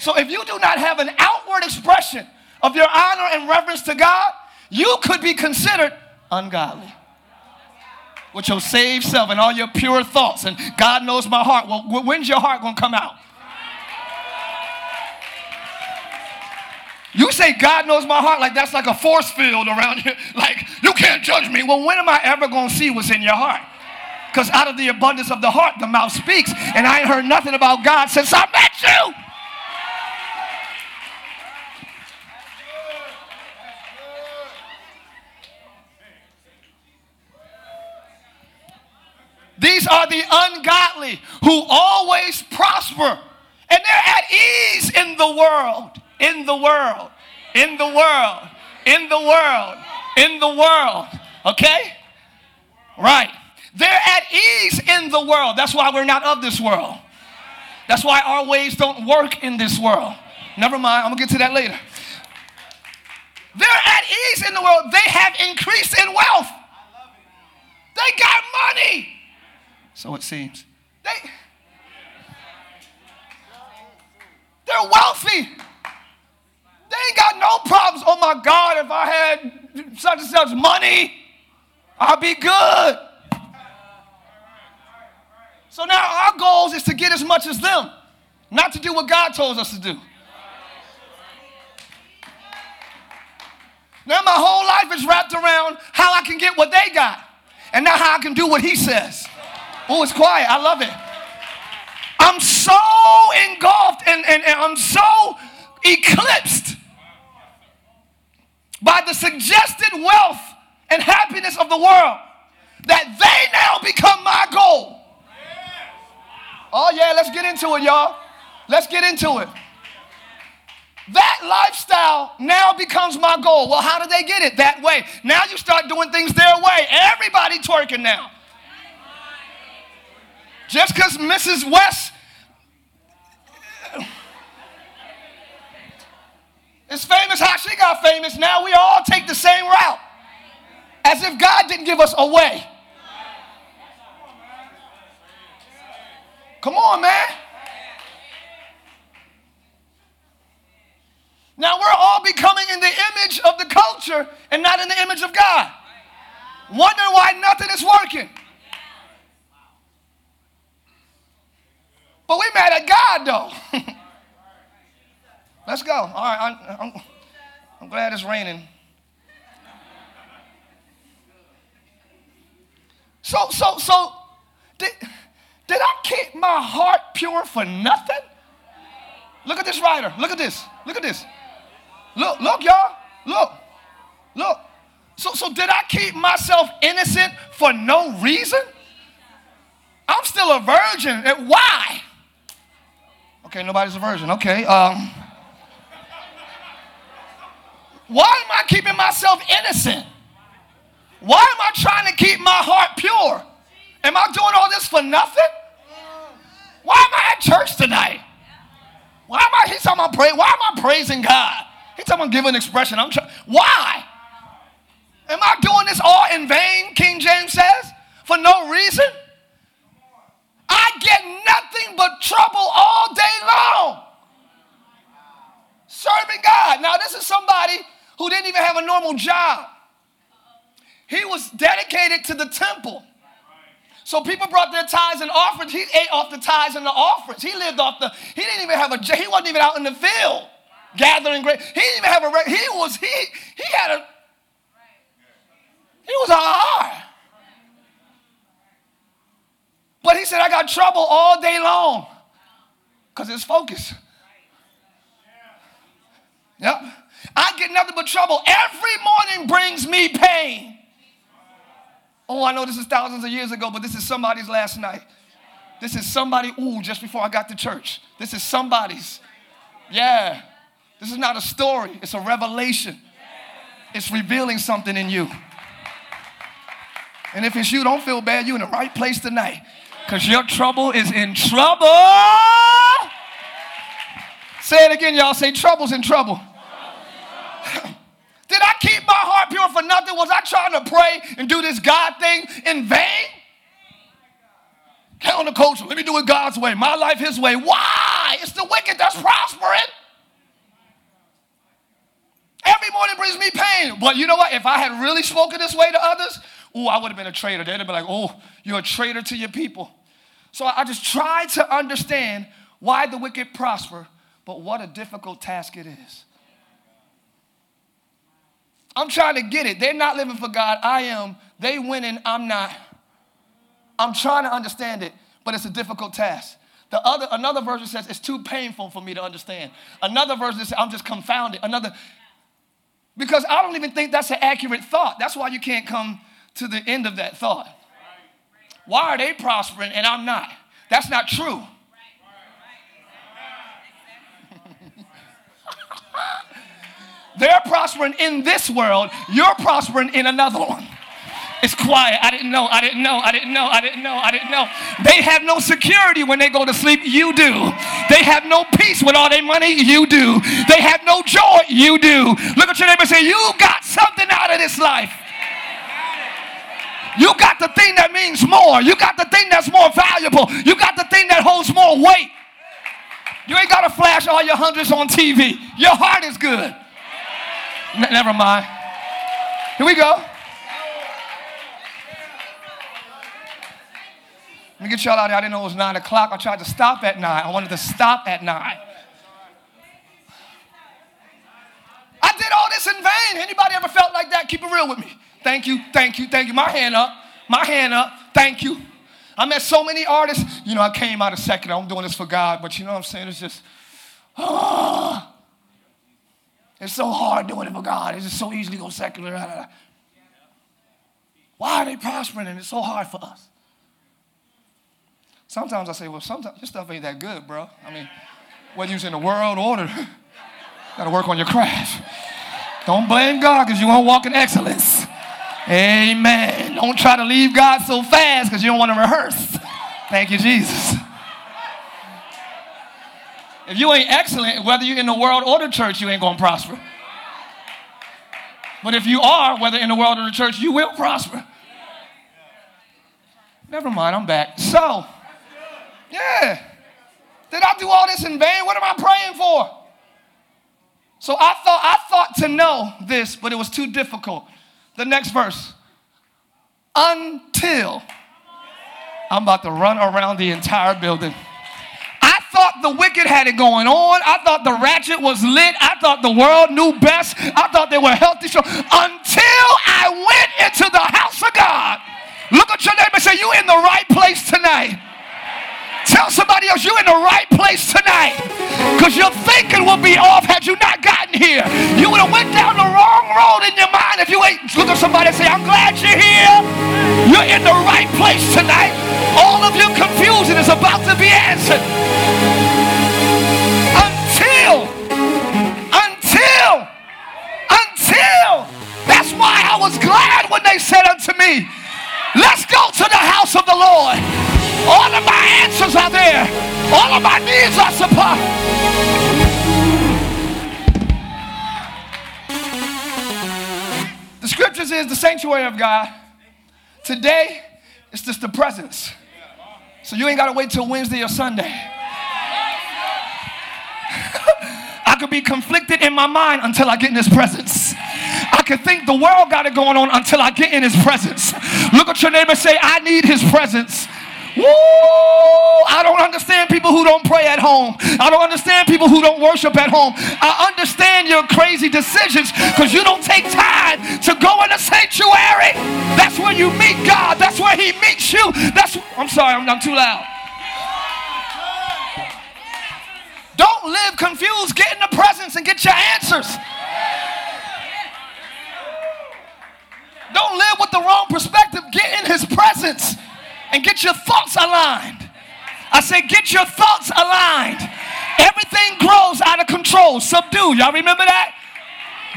[SPEAKER 2] So if you do not have an outward expression of your honor and reverence to God, you could be considered ungodly. With your saved self and all your pure thoughts, and God knows my heart. Well, when's your heart going to come out? You say God knows my heart like that's like a force field around you. <laughs> Like, you can't judge me. Well, when am I ever going to see what's in your heart? Because out of the abundance of the heart, the mouth speaks. And I ain't heard nothing about God since I met you. These are the ungodly who always prosper and they're at ease in the world in the world, in the world, in the world, in the world. Okay? Right. They're at ease in the world. That's why we're not of this world. That's why our ways don't work in this world. Never mind, I'm gonna get to that later. They're at ease in the world. They have increased in wealth. They got money. So it seems. They, they're wealthy. They ain't got no problems. Oh my God, if I had such and such money, I'd be good. So now our goals is to get as much as them, not to do what God told us to do. Now my whole life is wrapped around how I can get what they got and not how I can do what he says. Oh, it's quiet. I love it. I'm so engulfed and, and, and I'm so eclipsed by the suggested wealth and happiness of the world that they now become my goal. Oh, yeah, let's get into it, y'all. Let's get into it. That lifestyle now becomes my goal. Well, how did they get it? That way. Now you start doing things their way. Everybody twerking now. Just because Mrs. West is famous how she got famous. Now we all take the same route as if God didn't give us a way. Come on, man. Now we're all becoming in the image of the culture and not in the image of God. Wonder why nothing is working. But we mad at God though. <laughs> Let's go. All right, I, I'm, I'm glad it's raining. So, so, so, did, did I keep my heart pure for nothing? Look at this writer. Look at this. Look at this. Look, look, y'all. Look, look. So, so did I keep myself innocent for no reason? I'm still a virgin. And why? Okay, nobody's a virgin. Okay. Um, why am I keeping myself innocent? Why am I trying to keep my heart pure? Am I doing all this for nothing? Why am I at church tonight? Why am I? He's talking about pray. Why am I praising God? He's talking about giving expression. I'm trying. Why? Am I doing this all in vain? King James says for no reason. I get nothing but trouble all day long. Serving God. Now, this is somebody who didn't even have a normal job. He was dedicated to the temple. So people brought their tithes and offerings. He ate off the tithes and the offerings. He lived off the, he didn't even have a, he wasn't even out in the field gathering grain. He didn't even have a, he was, he, he had a, he was a But he said, I got trouble all day long because it's focus. Yep. I get nothing but trouble. Every morning brings me pain. Oh, I know this is thousands of years ago, but this is somebody's last night. This is somebody, ooh, just before I got to church. This is somebody's. Yeah. This is not a story, it's a revelation. It's revealing something in you. And if it's you, don't feel bad. You're in the right place tonight. Because your trouble is in trouble. Say it again, y'all. Say, trouble's in trouble. for nothing? Was I trying to pray and do this God thing in vain? Count the coach, let me do it God's way, my life his way. Why? It's the wicked that's prospering. Every morning brings me pain. But you know what? If I had really spoken this way to others, oh, I would have been a traitor. They'd have been like, oh, you're a traitor to your people. So I just try to understand why the wicked prosper, but what a difficult task it is. I'm trying to get it. They're not living for God. I am. They winning. I'm not. I'm trying to understand it, but it's a difficult task. The other, another version says it's too painful for me to understand. Another version says I'm just confounded. Another, because I don't even think that's an accurate thought. That's why you can't come to the end of that thought. Why are they prospering and I'm not? That's not true. They're prospering in this world, you're prospering in another one. It's quiet. I didn't know. I didn't know. I didn't know. I didn't know. I didn't know. They have no security when they go to sleep. You do. They have no peace with all their money. You do. They have no joy. You do. Look at your neighbor and say, You got something out of this life. You got the thing that means more. You got the thing that's more valuable. You got the thing that holds more weight. You ain't got to flash all your hundreds on TV. Your heart is good. N- never mind. Here we go. Let me get y'all out of here. I didn't know it was 9 o'clock. I tried to stop at 9. I wanted to stop at 9. I did all this in vain. Anybody ever felt like that? Keep it real with me. Thank you, thank you, thank you. My hand up. My hand up. Thank you. I met so many artists. You know, I came out a second. I'm doing this for God, but you know what I'm saying? It's just, oh. It's so hard doing it for God. It's just so easy to go secular. Blah, blah, blah. Why are they prospering and it's so hard for us? Sometimes I say, well, sometimes this stuff ain't that good, bro. I mean, whether you're in the world or the, <laughs> gotta work on your craft. Don't blame God because you won't walk in excellence. Amen. Don't try to leave God so fast because you don't want to rehearse. Thank you, Jesus. If you ain't excellent, whether you're in the world or the church, you ain't going to prosper. But if you are, whether in the world or the church, you will prosper. Never mind, I'm back. So, yeah. Did I do all this in vain? What am I praying for? So I thought I thought to know this, but it was too difficult. The next verse. Until I'm about to run around the entire building thought the wicked had it going on. I thought the ratchet was lit. I thought the world knew best. I thought they were healthy. So until I went into the house of God, look at your neighbor and say, You're in the right place tonight. Tell somebody else you're in the right place tonight because your thinking will be off had you not gotten here. You would have went down the wrong road in your mind if you ain't look at somebody and say, I'm glad you're here. You're in the right place tonight. All of your confusion is about to be answered. Until, until, until. That's why I was glad when they said unto me, Let's go to the house of the Lord. All of my answers are there. All of my needs are supplied. scripture says the sanctuary of God. Today, it's just the presence. So you ain't got to wait till Wednesday or Sunday. <laughs> I could be conflicted in my mind until I get in his presence. I could think the world got it going on until I get in his presence. Look at your neighbor say, I need his presence. I don't understand people who don't pray at home. I don't understand people who don't worship at home. I understand your crazy decisions because you don't take time to go in the sanctuary. That's where you meet God. That's where He meets you. That's I'm sorry, I'm, I'm too loud. Don't live confused. Get in the presence and get your answers. Don't live with the wrong perspective. Get in his presence and get your thoughts aligned. I say, get your thoughts aligned. Everything grows out of control. Subdue. Y'all remember that?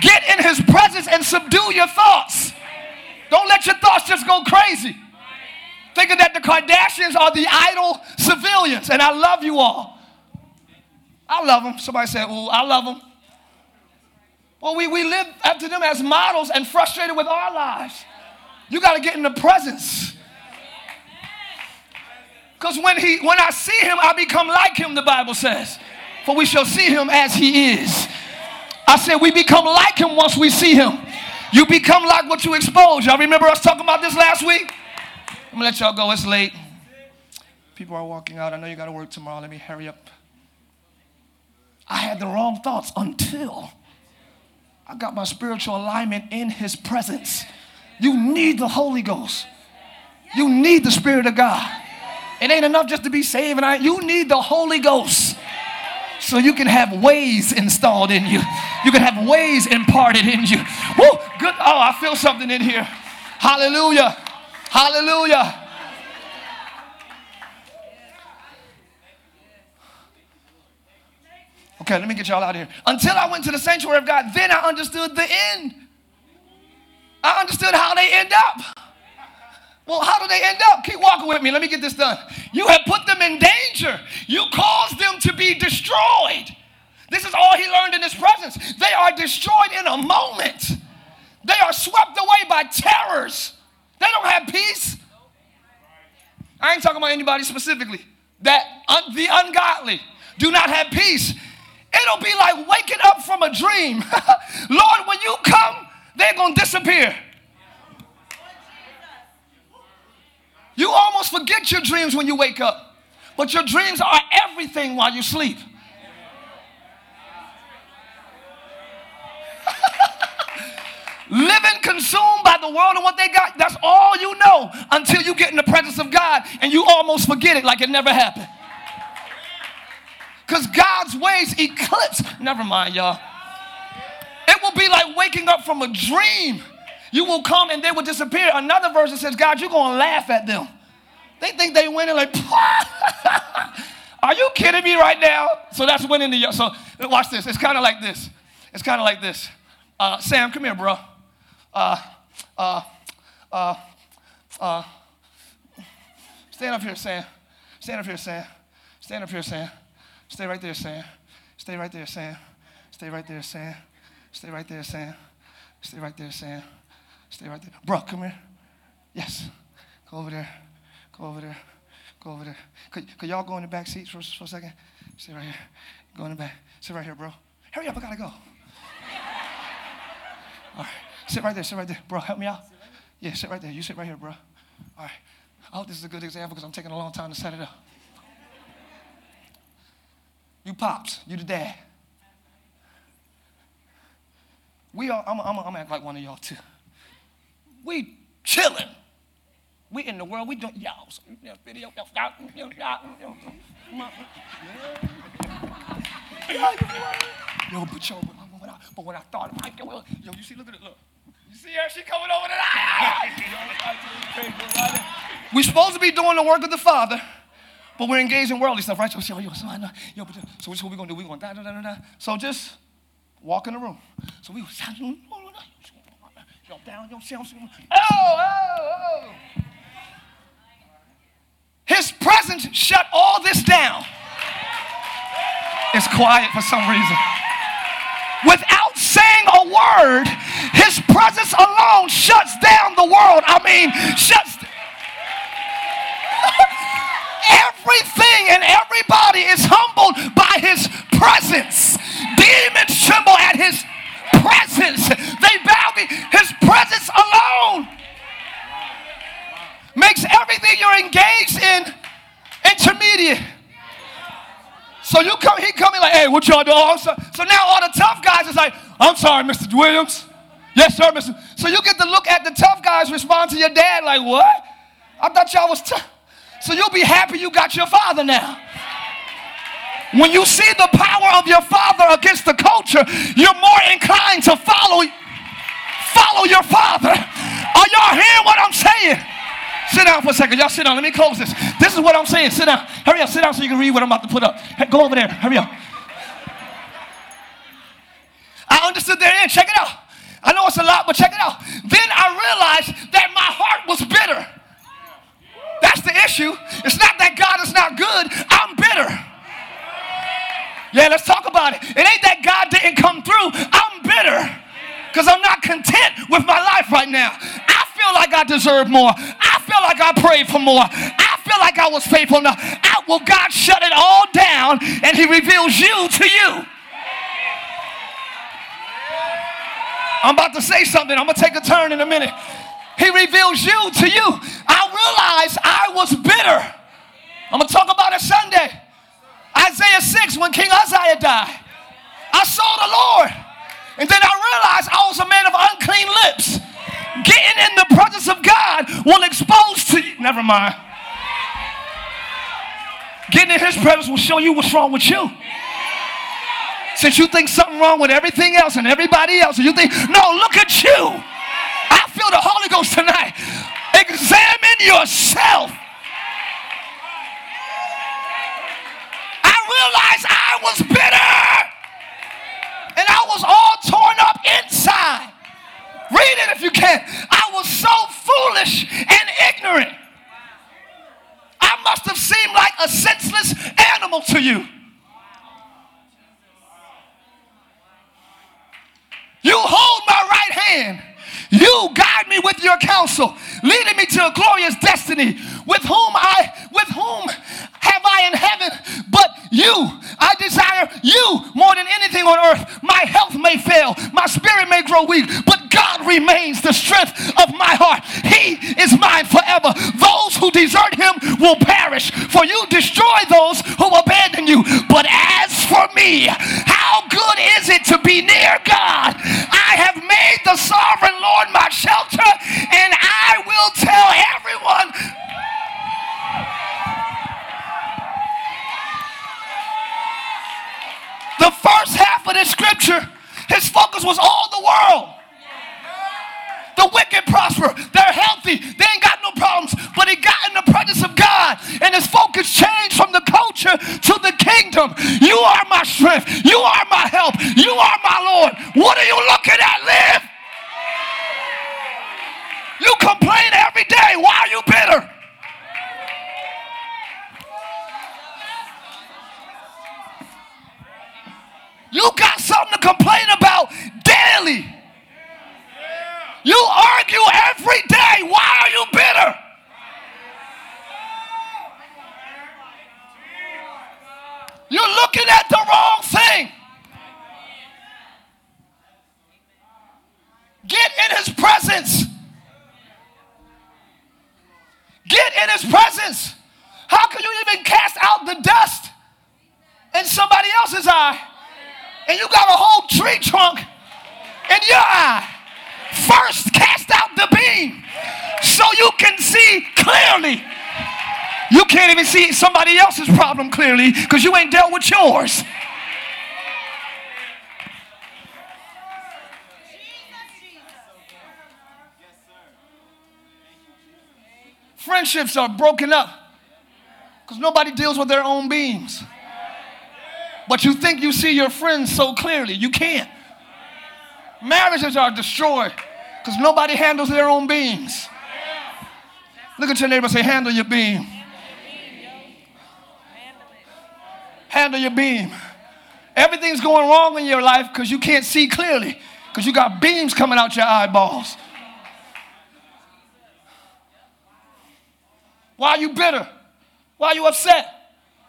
[SPEAKER 2] Get in his presence and subdue your thoughts. Don't let your thoughts just go crazy. Thinking that the Kardashians are the idle civilians, and I love you all. I love them. Somebody said, Ooh, I love them. Well, we, we live after them as models and frustrated with our lives. You got to get in the presence because when, he, when I see him, I become like him, the Bible says. For we shall see him as he is. I said, we become like him once we see him. You become like what you expose. Y'all remember us talking about this last week? I'm gonna let y'all go. It's late. People are walking out. I know you gotta work tomorrow. Let me hurry up. I had the wrong thoughts until I got my spiritual alignment in his presence. You need the Holy Ghost. You need the Spirit of God. It ain't enough just to be saved. And I, you need the Holy Ghost so you can have ways installed in you. You can have ways imparted in you. Woo! Good. Oh, I feel something in here. Hallelujah. Hallelujah. Okay, let me get y'all out of here. Until I went to the sanctuary of God, then I understood the end. I understood how they end up. Well, how do they end up? Keep walking with me. Let me get this done. You have put them in danger. You caused them to be destroyed. This is all he learned in his presence. They are destroyed in a moment. They are swept away by terrors. They don't have peace. I ain't talking about anybody specifically. That un- the ungodly do not have peace. It'll be like waking up from a dream. <laughs> Lord, when you come, they're going to disappear. You almost forget your dreams when you wake up, but your dreams are everything while you sleep. <laughs> Living consumed by the world and what they got, that's all you know until you get in the presence of God and you almost forget it like it never happened. Because God's ways eclipse, never mind, y'all. It will be like waking up from a dream you will come and they will disappear. Another verse that says, God, you're going to laugh at them. They think they winning, like, <laughs> are you kidding me right now? So that's winning the, so watch this. It's kind of like this. It's kind of like this. Uh, Sam, come here, bro. Uh, uh, uh, uh, stand up here, Sam. Stand up here, Sam. Stand up here, Sam. Stay right there, Sam. Stay right there, Sam. Stay right there, Sam. Stay right there, Sam. Stay right there, Sam. Stay right there. Brooke, come here. Yes. Go over there. Go over there. Go over there. Could, could y'all go in the back seats for, for a second? Sit right here. Go in the back. Sit right here, bro. Hurry up, I gotta go. All right. Sit right there, sit right there. Bro, help me out. Yeah, sit right there. You sit right here, bro. All right. I hope this is a good example because I'm taking a long time to set it up. You pops, you the dad. We all, I'm, I'm, I'm act like one of y'all too. We chilling. We in the world, we doing y'all. Video, y'all, Yo, but yo, but when I, but when I thought, I, yo, yo, you see, look at it, look. You see her? She coming over tonight. we supposed to be doing the work of the Father, but we're engaged in worldly stuff, right? So, yo, yo, so I know, yo, but, so what we gonna do? We gonna da da da da da. So just walk in the room. So we was, jump down Oh, oh, oh. His presence shut all this down. It's quiet for some reason. Without saying a word, his presence alone shuts down the world. I mean, shuts <laughs> everything and everybody is humbled by his presence. Demons tremble at his presence. They bow the, his presence alone makes everything you're engaged in intermediate. So you come, he coming like, hey, what y'all doing? Oh, so, so now all the tough guys is like, I'm sorry, Mr. Williams. Yes, sir, Mr. So you get to look at the tough guys respond to your dad like, what? I thought y'all was tough. So you'll be happy you got your father now. When you see the power of your father against the culture, you're more inclined to follow follow your father. Are y'all hearing what I'm saying? Sit down for a second. Y'all sit down. Let me close this. This is what I'm saying. Sit down. Hurry up. Sit down so you can read what I'm about to put up. Hey, go over there. Hurry up. I understood their end. Check it out. I know it's a lot, but check it out. Then I realized that my heart was bitter. That's the issue. It's not that God is not good. I'm bitter. Yeah, let's talk about it. It ain't that God didn't come through. I'm bitter because I'm not content with my life right now. I feel like I deserve more. I feel like I prayed for more. I feel like I was faithful enough. I, well, God shut it all down and He reveals you to you. I'm about to say something. I'm going to take a turn in a minute. He reveals you to you. I realized I was bitter. I'm going to talk about it Sunday. Isaiah 6, when King Uzziah died, I saw the Lord. And then I realized I was a man of unclean lips. Getting in the presence of God will expose to you. Never mind. Getting in his presence will show you what's wrong with you. Since you think something wrong with everything else and everybody else, and you think, no, look at you. I feel the Holy Ghost tonight. Examine yourself. realized I was bitter and I was all torn up inside. Read it if you can. I was so foolish and ignorant. I must have seemed like a senseless animal to you. You hold my right hand. You guide me with your counsel, leading me to a glorious destiny. With whom I with whom have I in heaven but grow weak, but God remains the strength of my heart. He is mine forever. Those who desert him will perish, for you destroy those who abandon you. But as for me, how good is it to be near God? I have made the sovereign Lord my shelter, and focus was all the world. The wicked prosper. They're healthy. They ain't got no problems. But he got in the presence of God, and his focus changed from the culture to the kingdom. You are my strength. You are my help. You are my Lord. What are you looking at, live? You complain every day. Why are you bitter? You got something to complain You argue every day. Why are you bitter? You're looking at the wrong thing. Get in his presence. Get in his presence. How can you even cast out the dust in somebody else's eye? And you got a whole tree trunk in your eye. First, cast out the beam so you can see clearly. You can't even see somebody else's problem clearly because you ain't dealt with yours. Friendships are broken up because nobody deals with their own beams. But you think you see your friends so clearly, you can't. Marriages are destroyed because nobody handles their own beings. Look at your neighbor say, handle your beam. Handle your beam. Everything's going wrong in your life because you can't see clearly because you got beams coming out your eyeballs. Why are you bitter? Why are you upset?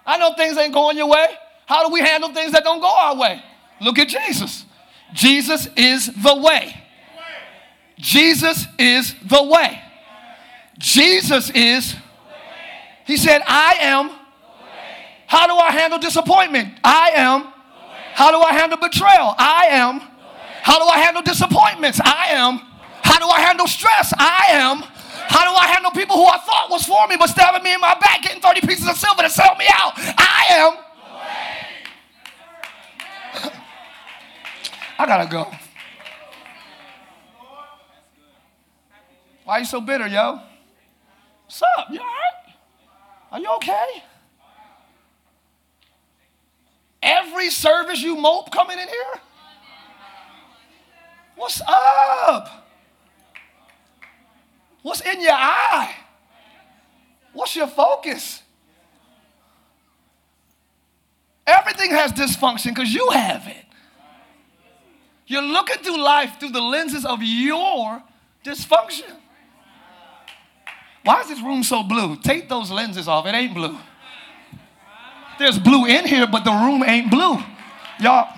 [SPEAKER 2] I know things ain't going your way. How do we handle things that don't go our way? Look at Jesus. Jesus is the way. Jesus is the way. Jesus is. He said, I am. How do I handle disappointment? I am. How do I handle betrayal? I am. How do I handle disappointments? I am. How do I handle stress? I am. How do I handle people who I thought was for me but stabbing me in my back, getting 30 pieces of silver to sell me out? I am. I gotta go. Why are you so bitter, yo? What's up? You all right? Are you okay? Every service you mope coming in here? What's up? What's in your eye? What's your focus? Everything has dysfunction because you have it. You're looking through life through the lenses of your dysfunction. Why is this room so blue? Take those lenses off. It ain't blue. There's blue in here, but the room ain't blue. Y'all.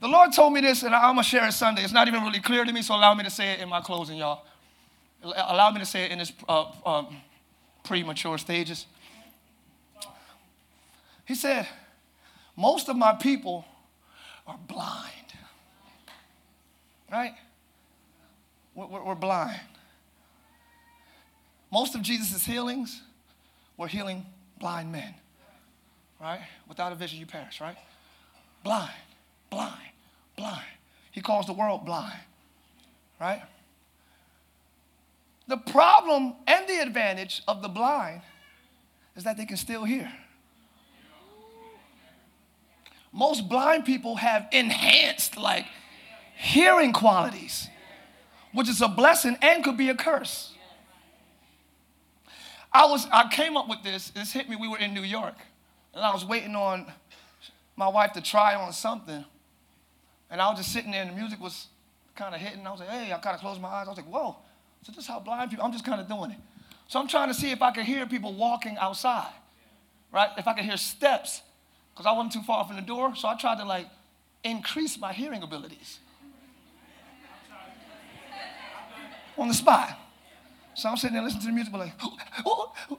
[SPEAKER 2] The Lord told me this, and I'm going to share it Sunday. It's not even really clear to me, so allow me to say it in my closing, y'all. Allow me to say it in its uh, um, premature stages. He said, most of my people are blind, right? We're, blind. Most of Jesus' healings were healing blind men, right? Without a vision, you perish, right? Blind, blind, blind. He calls the world blind, right? The problem and the advantage of the blind is that they can still hear. Most blind people have enhanced, like, hearing qualities, which is a blessing and could be a curse. I was I came up with this. This hit me. We were in New York, and I was waiting on my wife to try on something, and I was just sitting there, and the music was kind of hitting. I was like, hey, I kind of closed my eyes. I was like, whoa. So this is how blind people. I'm just kind of doing it. So I'm trying to see if I can hear people walking outside, right? If I can hear steps because I wasn't too far from the door. So I tried to like increase my hearing abilities on the spot. So I'm sitting there listening to the music, but like, oh, oh.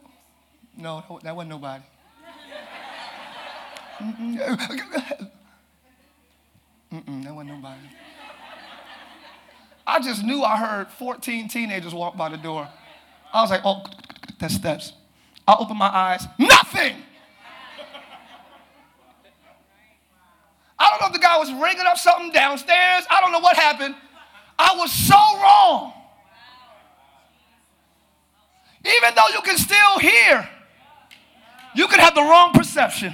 [SPEAKER 2] no, that wasn't nobody. Mm-mm. Mm-mm, that wasn't nobody. I just knew I heard 14 teenagers walk by the door. I was like, oh, that's steps. I opened my eyes, nothing. I don't know if the guy was ringing up something downstairs. I don't know what happened. I was so wrong. Even though you can still hear, you can have the wrong perception.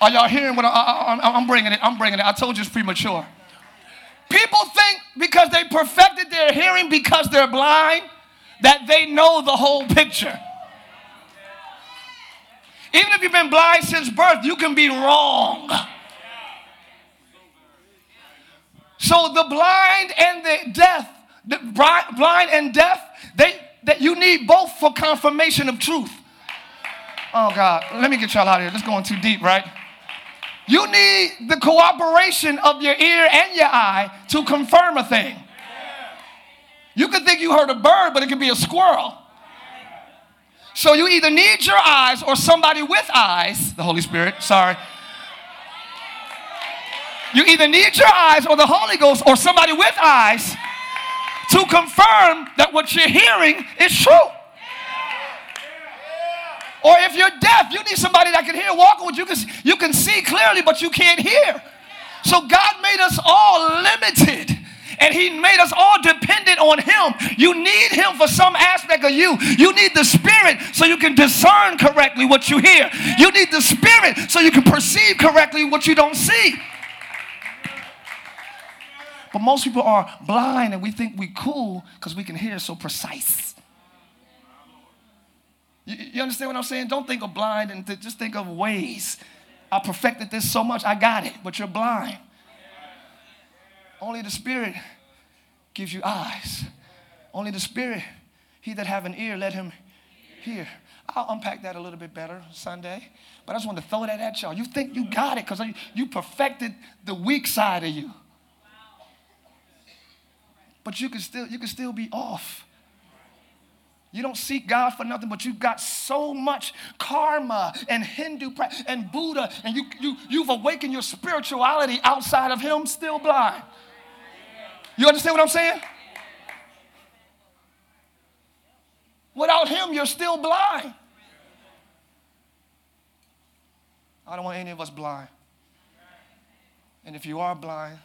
[SPEAKER 2] Are y'all hearing what I, am bringing it? I'm bringing it. I told you it's premature. People think because they perfected their hearing because they're blind that they know the whole picture. Even if you've been blind since birth, you can be wrong. So the blind and the deaf, the blind and deaf, they that you need both for confirmation of truth. Oh God, let me get y'all out of here. This going too deep, right? You need the cooperation of your ear and your eye to confirm a thing. You could think you heard a bird, but it could be a squirrel. So you either need your eyes or somebody with eyes, the Holy Spirit, sorry. You either need your eyes or the Holy Ghost or somebody with eyes to confirm that what you're hearing is true. Or if you're deaf, you need somebody that can hear. Walking with you can you can see clearly, but you can't hear. So God made us all limited and He made us all dependent on Him. You need Him for some aspect of you. You need the Spirit so you can discern correctly what you hear. You need the Spirit so you can perceive correctly what you don't see. But most people are blind and we think we cool because we can hear so precise. You, you, understand what I'm saying? Don't think of blind and th- just think of ways. I perfected this so much, I got it, but you're blind. Only the Spirit gives you eyes. Only the Spirit. He that have an ear, let him hear. I'll unpack that a little bit better Sunday. But I just wanted to throw that at y'all. You think you got it because you perfected the weak side of you. But you can still you can still be off. You don't seek God for nothing, but you've got so much karma and Hindu pra- and Buddha, and you, you, you've awakened your spirituality outside of Him, still blind. You understand what I'm saying? Without him, you're still blind. I don't want any of us blind. And if you are blind,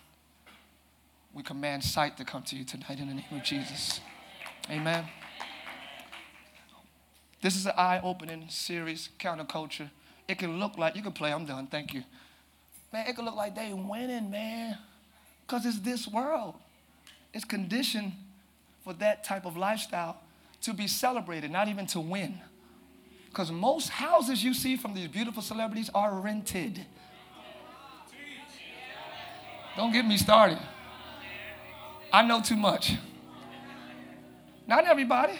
[SPEAKER 2] we command sight to come to you tonight in the name of Jesus. Amen. This is an eye opening series, counterculture. It can look like, you can play, I'm done, thank you. Man, it can look like they winning, man, because it's this world is conditioned for that type of lifestyle to be celebrated, not even to win. Because most houses you see from these beautiful celebrities are rented. Don't get me started. I know too much. Not everybody.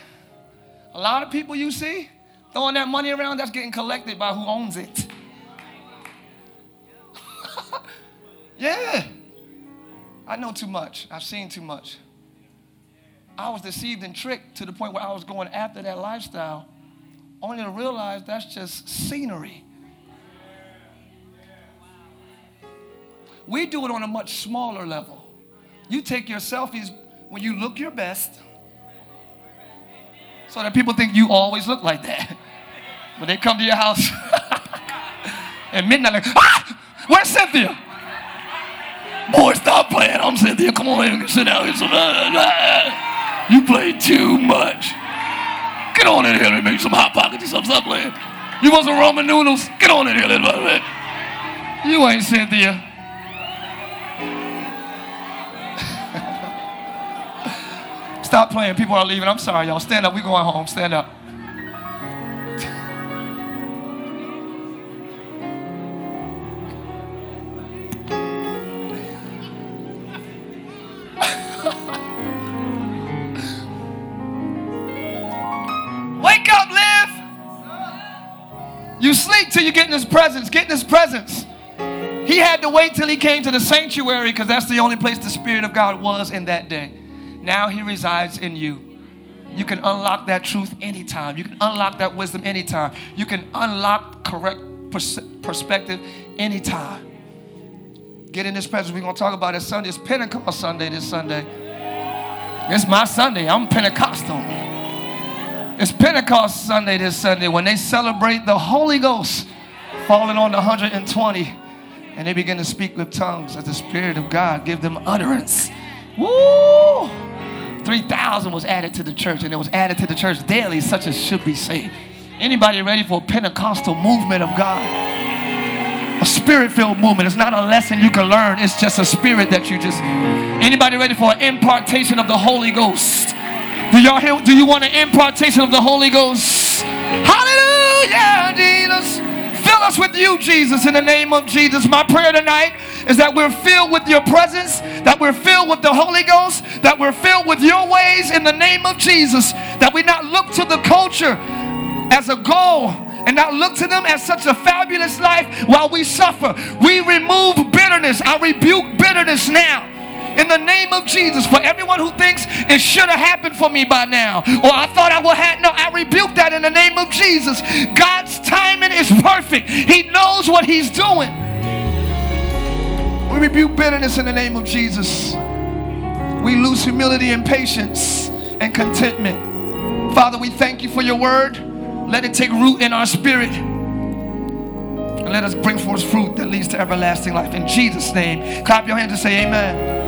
[SPEAKER 2] A lot of people you see throwing that money around that's getting collected by who owns it. <laughs> yeah. I know too much. I've seen too much. I was deceived and tricked to the point where I was going after that lifestyle, only to realize that's just scenery. We do it on a much smaller level. You take your selfies when you look your best so that people think you always look like that. <laughs> When they come to your house and <laughs> midnight, like, ah, where's Cynthia? Boy, stop playing. I'm Cynthia. Come on in. Sit down. Some, uh, uh. You play too much. Get on in here and make some Hot Pockets or something. Stop playing. You want some Roman noodles? Get on in here, little brother. You ain't Cynthia. <laughs> Stop playing. People are leaving. I'm sorry, y'all. Stand up. we going home. Stand up. till you get in his presence. Get in his presence. He had to wait till he came to the sanctuary because that's the only place the Spirit of God was in that day. Now he resides in you. You can unlock that truth anytime. You can unlock that wisdom anytime. You can unlock correct pers- perspective anytime. Get in this presence. We're going to talk about it Sunday. It's Pentecost Sunday this Sunday. It's my Sunday. I'm Pentecostal. It's Pentecost Sunday this Sunday when they celebrate the Holy Ghost falling on the 120 and they begin to speak with tongues as the Spirit of God give them utterance. Woo! 3,000 was added to the church and it was added to the church daily, such as should be saved. Anybody ready for a Pentecostal movement of God? A spirit-filled movement. It's not a lesson you can learn. It's just a spirit that you just. Anybody ready for an impartation of the Holy Ghost? Do y'all hear? Do you want an impartation of the Holy Ghost? Hallelujah, Jesus. Fill us with you, Jesus, in the name of Jesus. My prayer tonight is that we're filled with your presence, that we're filled with the Holy Ghost, that we're filled with your ways in the name of Jesus, that we not look to the culture as a goal and not look to them as such a fabulous life while we suffer. We remove bitterness. I rebuke bitterness now in the name of Jesus. For everyone who thinks it should have happened for me by now, or I thought I would have, no, I rebuke that in the name of Jesus. God's timing is perfect, He knows what He's doing. We rebuke bitterness in the name of Jesus. We lose humility and patience and contentment. Father, we thank you for your word. Let it take root in our spirit and let us bring forth fruit that leads to everlasting life. In Jesus' name, clap your hands and say, Amen.